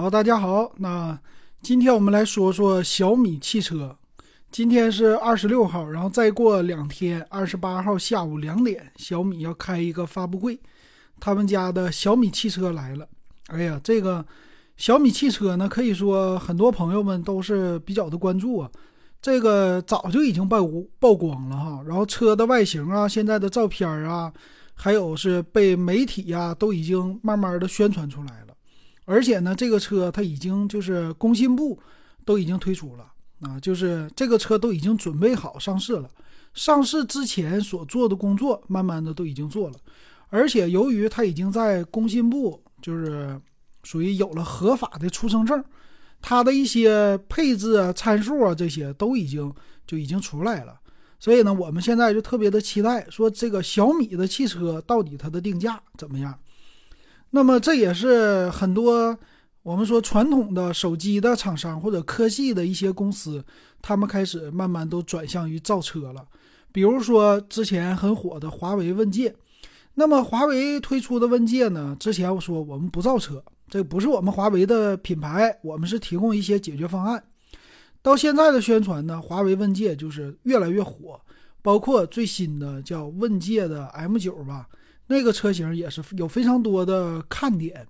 好，大家好，那今天我们来说说小米汽车。今天是二十六号，然后再过两天，二十八号下午两点，小米要开一个发布会，他们家的小米汽车来了。哎呀，这个小米汽车呢，可以说很多朋友们都是比较的关注啊。这个早就已经曝曝光了哈，然后车的外形啊，现在的照片啊，还有是被媒体呀，都已经慢慢的宣传出来了。而且呢，这个车它已经就是工信部都已经推出了啊，就是这个车都已经准备好上市了。上市之前所做的工作，慢慢的都已经做了。而且由于它已经在工信部，就是属于有了合法的出生证，它的一些配置啊、参数啊这些都已经就已经出来了。所以呢，我们现在就特别的期待，说这个小米的汽车到底它的定价怎么样。那么这也是很多我们说传统的手机的厂商或者科技的一些公司，他们开始慢慢都转向于造车了。比如说之前很火的华为问界，那么华为推出的问界呢，之前我说我们不造车，这不是我们华为的品牌，我们是提供一些解决方案。到现在的宣传呢，华为问界就是越来越火，包括最新的叫问界的 M9 吧。那个车型也是有非常多的看点，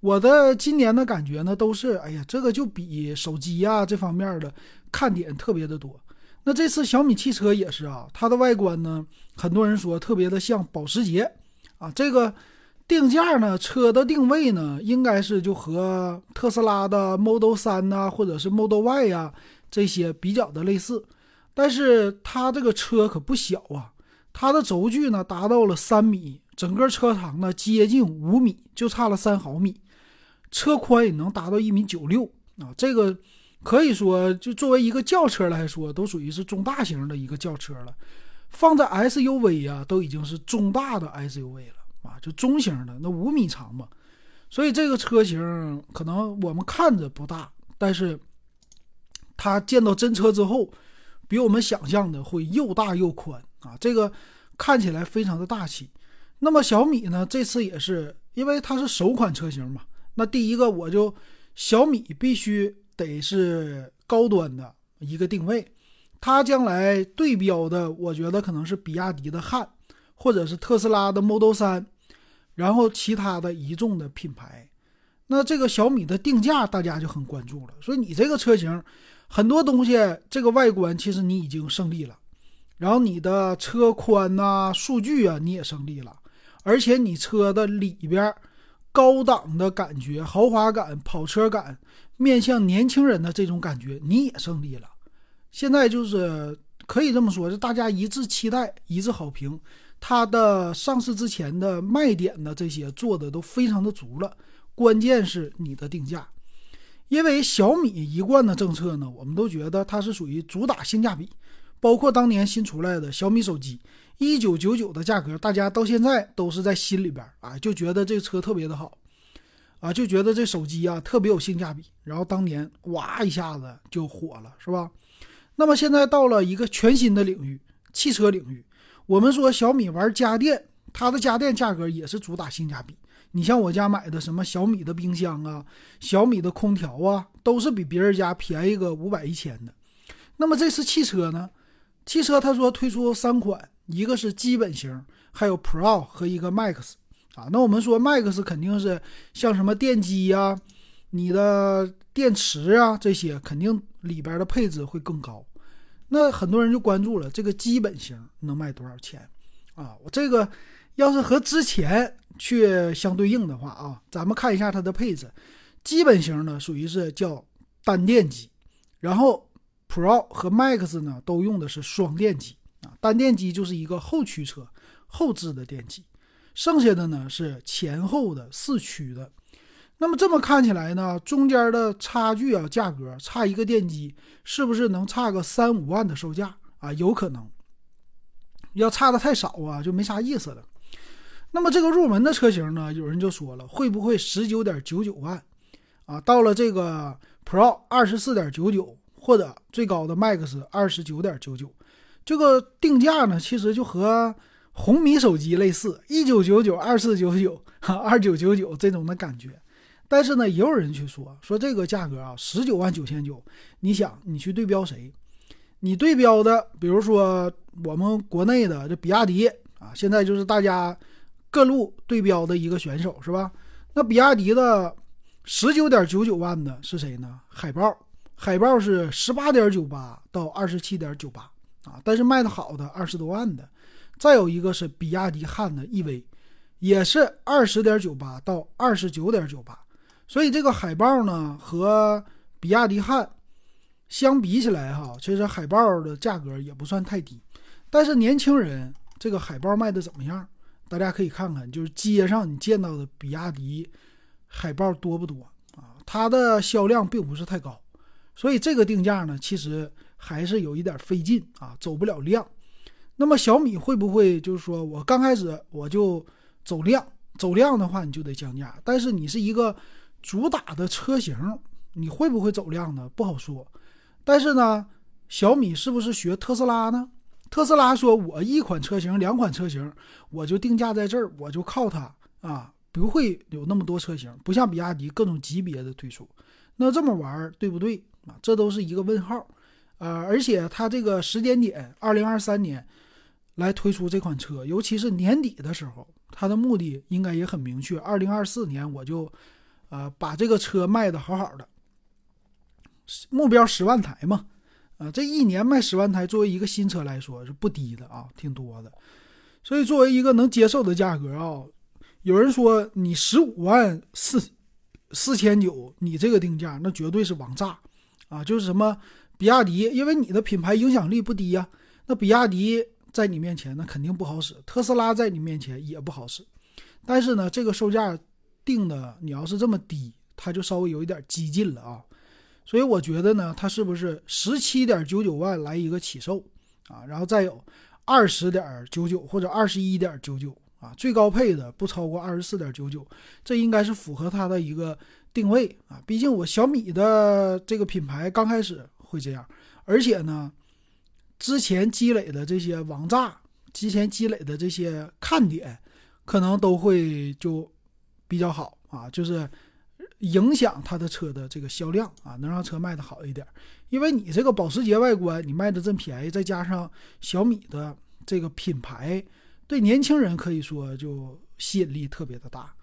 我的今年的感觉呢，都是哎呀，这个就比手机呀这方面的看点特别的多。那这次小米汽车也是啊，它的外观呢，很多人说特别的像保时捷啊。这个定价呢，车的定位呢，应该是就和特斯拉的 Model 3呐，或者是 Model Y 呀这些比较的类似，但是它这个车可不小啊。它的轴距呢达到了三米，整个车长呢接近五米，就差了三毫米，车宽也能达到一米九六啊！这个可以说就作为一个轿车来说，都属于是中大型的一个轿车了。放在 SUV 啊，都已经是中大的 SUV 了啊，就中型的那五米长嘛。所以这个车型可能我们看着不大，但是它见到真车之后，比我们想象的会又大又宽。啊，这个看起来非常的大气。那么小米呢，这次也是因为它是首款车型嘛。那第一个我就小米必须得是高端的一个定位，它将来对标的，我觉得可能是比亚迪的汉，或者是特斯拉的 Model 三然后其他的一众的品牌。那这个小米的定价大家就很关注了，所以你这个车型很多东西，这个外观其实你已经胜利了。然后你的车宽呐、数据啊，你也胜利了，而且你车的里边高档的感觉、豪华感、跑车感，面向年轻人的这种感觉，你也胜利了。现在就是可以这么说，是大家一致期待、一致好评。它的上市之前的卖点的这些做的都非常的足了，关键是你的定价，因为小米一贯的政策呢，我们都觉得它是属于主打性价比。包括当年新出来的小米手机，一九九九的价格，大家到现在都是在心里边啊，就觉得这车特别的好，啊，就觉得这手机啊特别有性价比。然后当年哇一下子就火了，是吧？那么现在到了一个全新的领域，汽车领域，我们说小米玩家电，它的家电价格也是主打性价比。你像我家买的什么小米的冰箱啊，小米的空调啊，都是比别人家便宜个五百一千的。那么这次汽车呢？汽车他说推出三款，一个是基本型，还有 Pro 和一个 Max 啊。那我们说 Max 肯定是像什么电机呀、你的电池啊这些，肯定里边的配置会更高。那很多人就关注了这个基本型能卖多少钱啊？我这个要是和之前去相对应的话啊，咱们看一下它的配置。基本型呢属于是叫单电机，然后。Pro 和 Max 呢，都用的是双电机啊，单电机就是一个后驱车后置的电机，剩下的呢是前后的四驱的。那么这么看起来呢，中间的差距啊，价格差一个电机，是不是能差个三五万的售价啊？有可能。要差的太少啊，就没啥意思了。那么这个入门的车型呢，有人就说了，会不会十九点九九万啊？到了这个 Pro 二十四点九九。或者最高的 Max 二十九点九九，这个定价呢，其实就和红米手机类似，一九九九、二四九九、哈二九九九这种的感觉。但是呢，也有人去说说这个价格啊，十九万九千九，你想你去对标谁？你对标的，比如说我们国内的这比亚迪啊，现在就是大家各路对标的一个选手，是吧？那比亚迪的十九点九九万的是谁呢？海豹，海豹是十八点九八到二十七点九八啊，但是卖的好的二十多万的。再有一个是比亚迪汉的 EV，也是二十点九八到二十九点九八。所以这个海豹呢和比亚迪汉。相比起来，哈，其实海豹的价格也不算太低，但是年轻人这个海豹卖的怎么样？大家可以看看，就是街上你见到的比亚迪海豹多不多啊？它的销量并不是太高，所以这个定价呢，其实还是有一点费劲啊，走不了量。那么小米会不会就是说我刚开始我就走量？走量的话你就得降价，但是你是一个主打的车型，你会不会走量呢？不好说。但是呢，小米是不是学特斯拉呢？特斯拉说：“我一款车型、两款车型，我就定价在这儿，我就靠它啊，不会有那么多车型，不像比亚迪各种级别的推出。那这么玩对不对啊？这都是一个问号。呃，而且它这个时间点，二零二三年来推出这款车，尤其是年底的时候，它的目的应该也很明确。二零二四年我就，呃，把这个车卖的好好的。”目标十万台嘛，啊，这一年卖十万台，作为一个新车来说是不低的啊，挺多的。所以作为一个能接受的价格啊，有人说你十五万四四千九，你这个定价那绝对是王炸啊！就是什么比亚迪，因为你的品牌影响力不低呀，那比亚迪在你面前那肯定不好使，特斯拉在你面前也不好使。但是呢，这个售价定的，你要是这么低，它就稍微有一点激进了啊。所以我觉得呢，它是不是十七点九九万来一个起售啊？然后再有二十点九九或者二十一点九九啊，最高配的不超过二十四点九九，这应该是符合它的一个定位啊。毕竟我小米的这个品牌刚开始会这样，而且呢，之前积累的这些王炸，之前积累的这些看点，可能都会就比较好啊，就是。影响它的车的这个销量啊，能让车卖的好一点。因为你这个保时捷外观，你卖的这么便宜，再加上小米的这个品牌，对年轻人可以说就吸引力特别的大。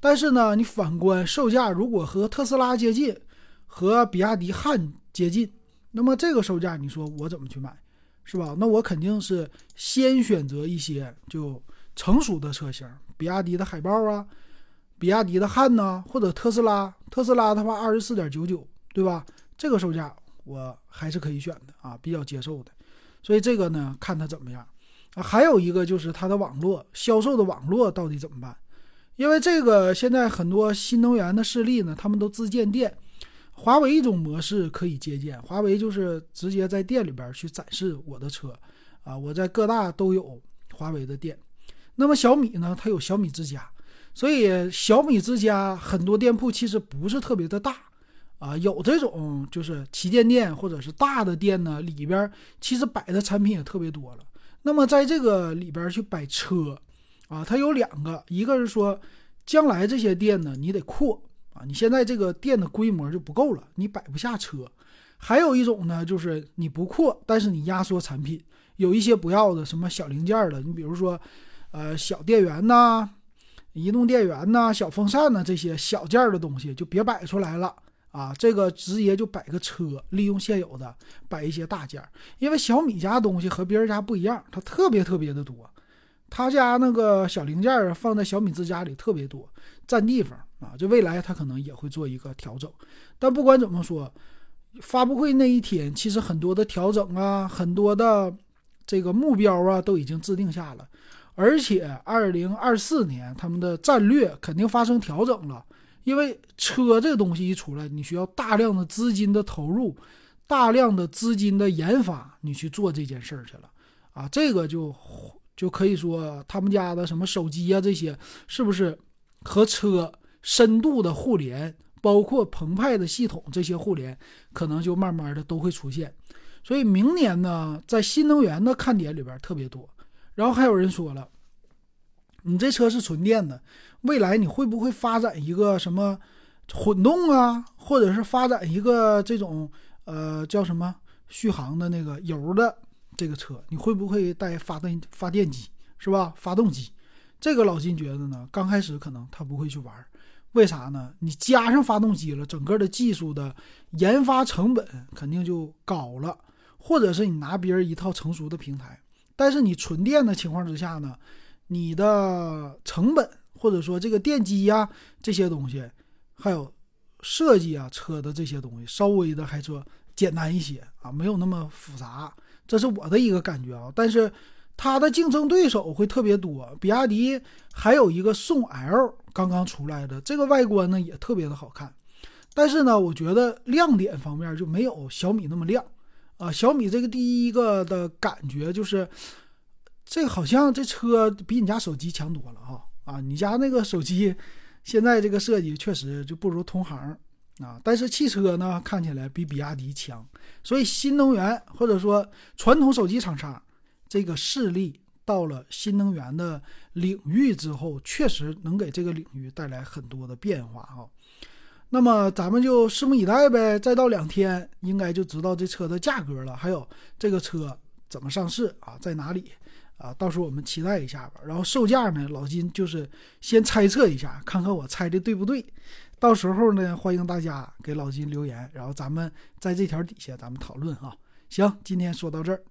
但是呢，你反观售价，如果和特斯拉接近，和比亚迪汉接近，那么这个售价，你说我怎么去买，是吧？那我肯定是先选择一些就成熟的车型，比亚迪的海豹啊。比亚迪的汉呢，或者特斯拉，特斯拉的话二十四点九九，对吧？这个售价我还是可以选的啊，比较接受的。所以这个呢，看它怎么样啊。还有一个就是它的网络销售的网络到底怎么办？因为这个现在很多新能源的势力呢，他们都自建店。华为一种模式可以借鉴，华为就是直接在店里边去展示我的车啊，我在各大都有华为的店。那么小米呢，它有小米之家。所以小米之家很多店铺其实不是特别的大，啊，有这种就是旗舰店或者是大的店呢，里边其实摆的产品也特别多了。那么在这个里边去摆车，啊，它有两个，一个是说将来这些店呢你得扩啊，你现在这个店的规模就不够了，你摆不下车。还有一种呢，就是你不扩，但是你压缩产品，有一些不要的什么小零件的，你比如说，呃，小电源呐。移动电源呐，小风扇呐，这些小件儿的东西就别摆出来了啊！这个直接就摆个车，利用现有的摆一些大件儿。因为小米家东西和别人家不一样，它特别特别的多。他家那个小零件儿放在小米之家里特别多，占地方啊！就未来他可能也会做一个调整。但不管怎么说，发布会那一天，其实很多的调整啊，很多的这个目标啊，都已经制定下了。而且，二零二四年他们的战略肯定发生调整了，因为车这个东西一出来，你需要大量的资金的投入，大量的资金的研发，你去做这件事儿去了啊，这个就就可以说他们家的什么手机啊这些，是不是和车深度的互联，包括澎湃的系统这些互联，可能就慢慢的都会出现。所以明年呢，在新能源的看点里边特别多。然后还有人说了，你这车是纯电的，未来你会不会发展一个什么，混动啊，或者是发展一个这种呃叫什么续航的那个油的这个车，你会不会带发电发电机是吧？发动机，这个老金觉得呢，刚开始可能他不会去玩，为啥呢？你加上发动机了，整个的技术的研发成本肯定就高了，或者是你拿别人一套成熟的平台，但是你纯电的情况之下呢，你的成本或者说这个电机呀这些东西。还有设计啊，车的这些东西稍微的还说简单一些啊，没有那么复杂，这是我的一个感觉啊。但是它的竞争对手会特别多，比亚迪还有一个宋 L 刚刚出来的，这个外观呢也特别的好看，但是呢，我觉得亮点方面就没有小米那么亮啊。小米这个第一个的感觉就是，这个好像这车比你家手机强多了哈啊，你家那个手机。现在这个设计确实就不如同行啊，但是汽车呢看起来比比亚迪强，所以新能源或者说传统手机厂商这个势力到了新能源的领域之后，确实能给这个领域带来很多的变化哈。那么咱们就拭目以待呗，再到两天应该就知道这车的价格了，还有这个车怎么上市啊，在哪里。啊，到时候我们期待一下吧。然后售价呢，老金就是先猜测一下，看看我猜的对不对。到时候呢，欢迎大家给老金留言，然后咱们在这条底下咱们讨论哈。行，今天说到这儿。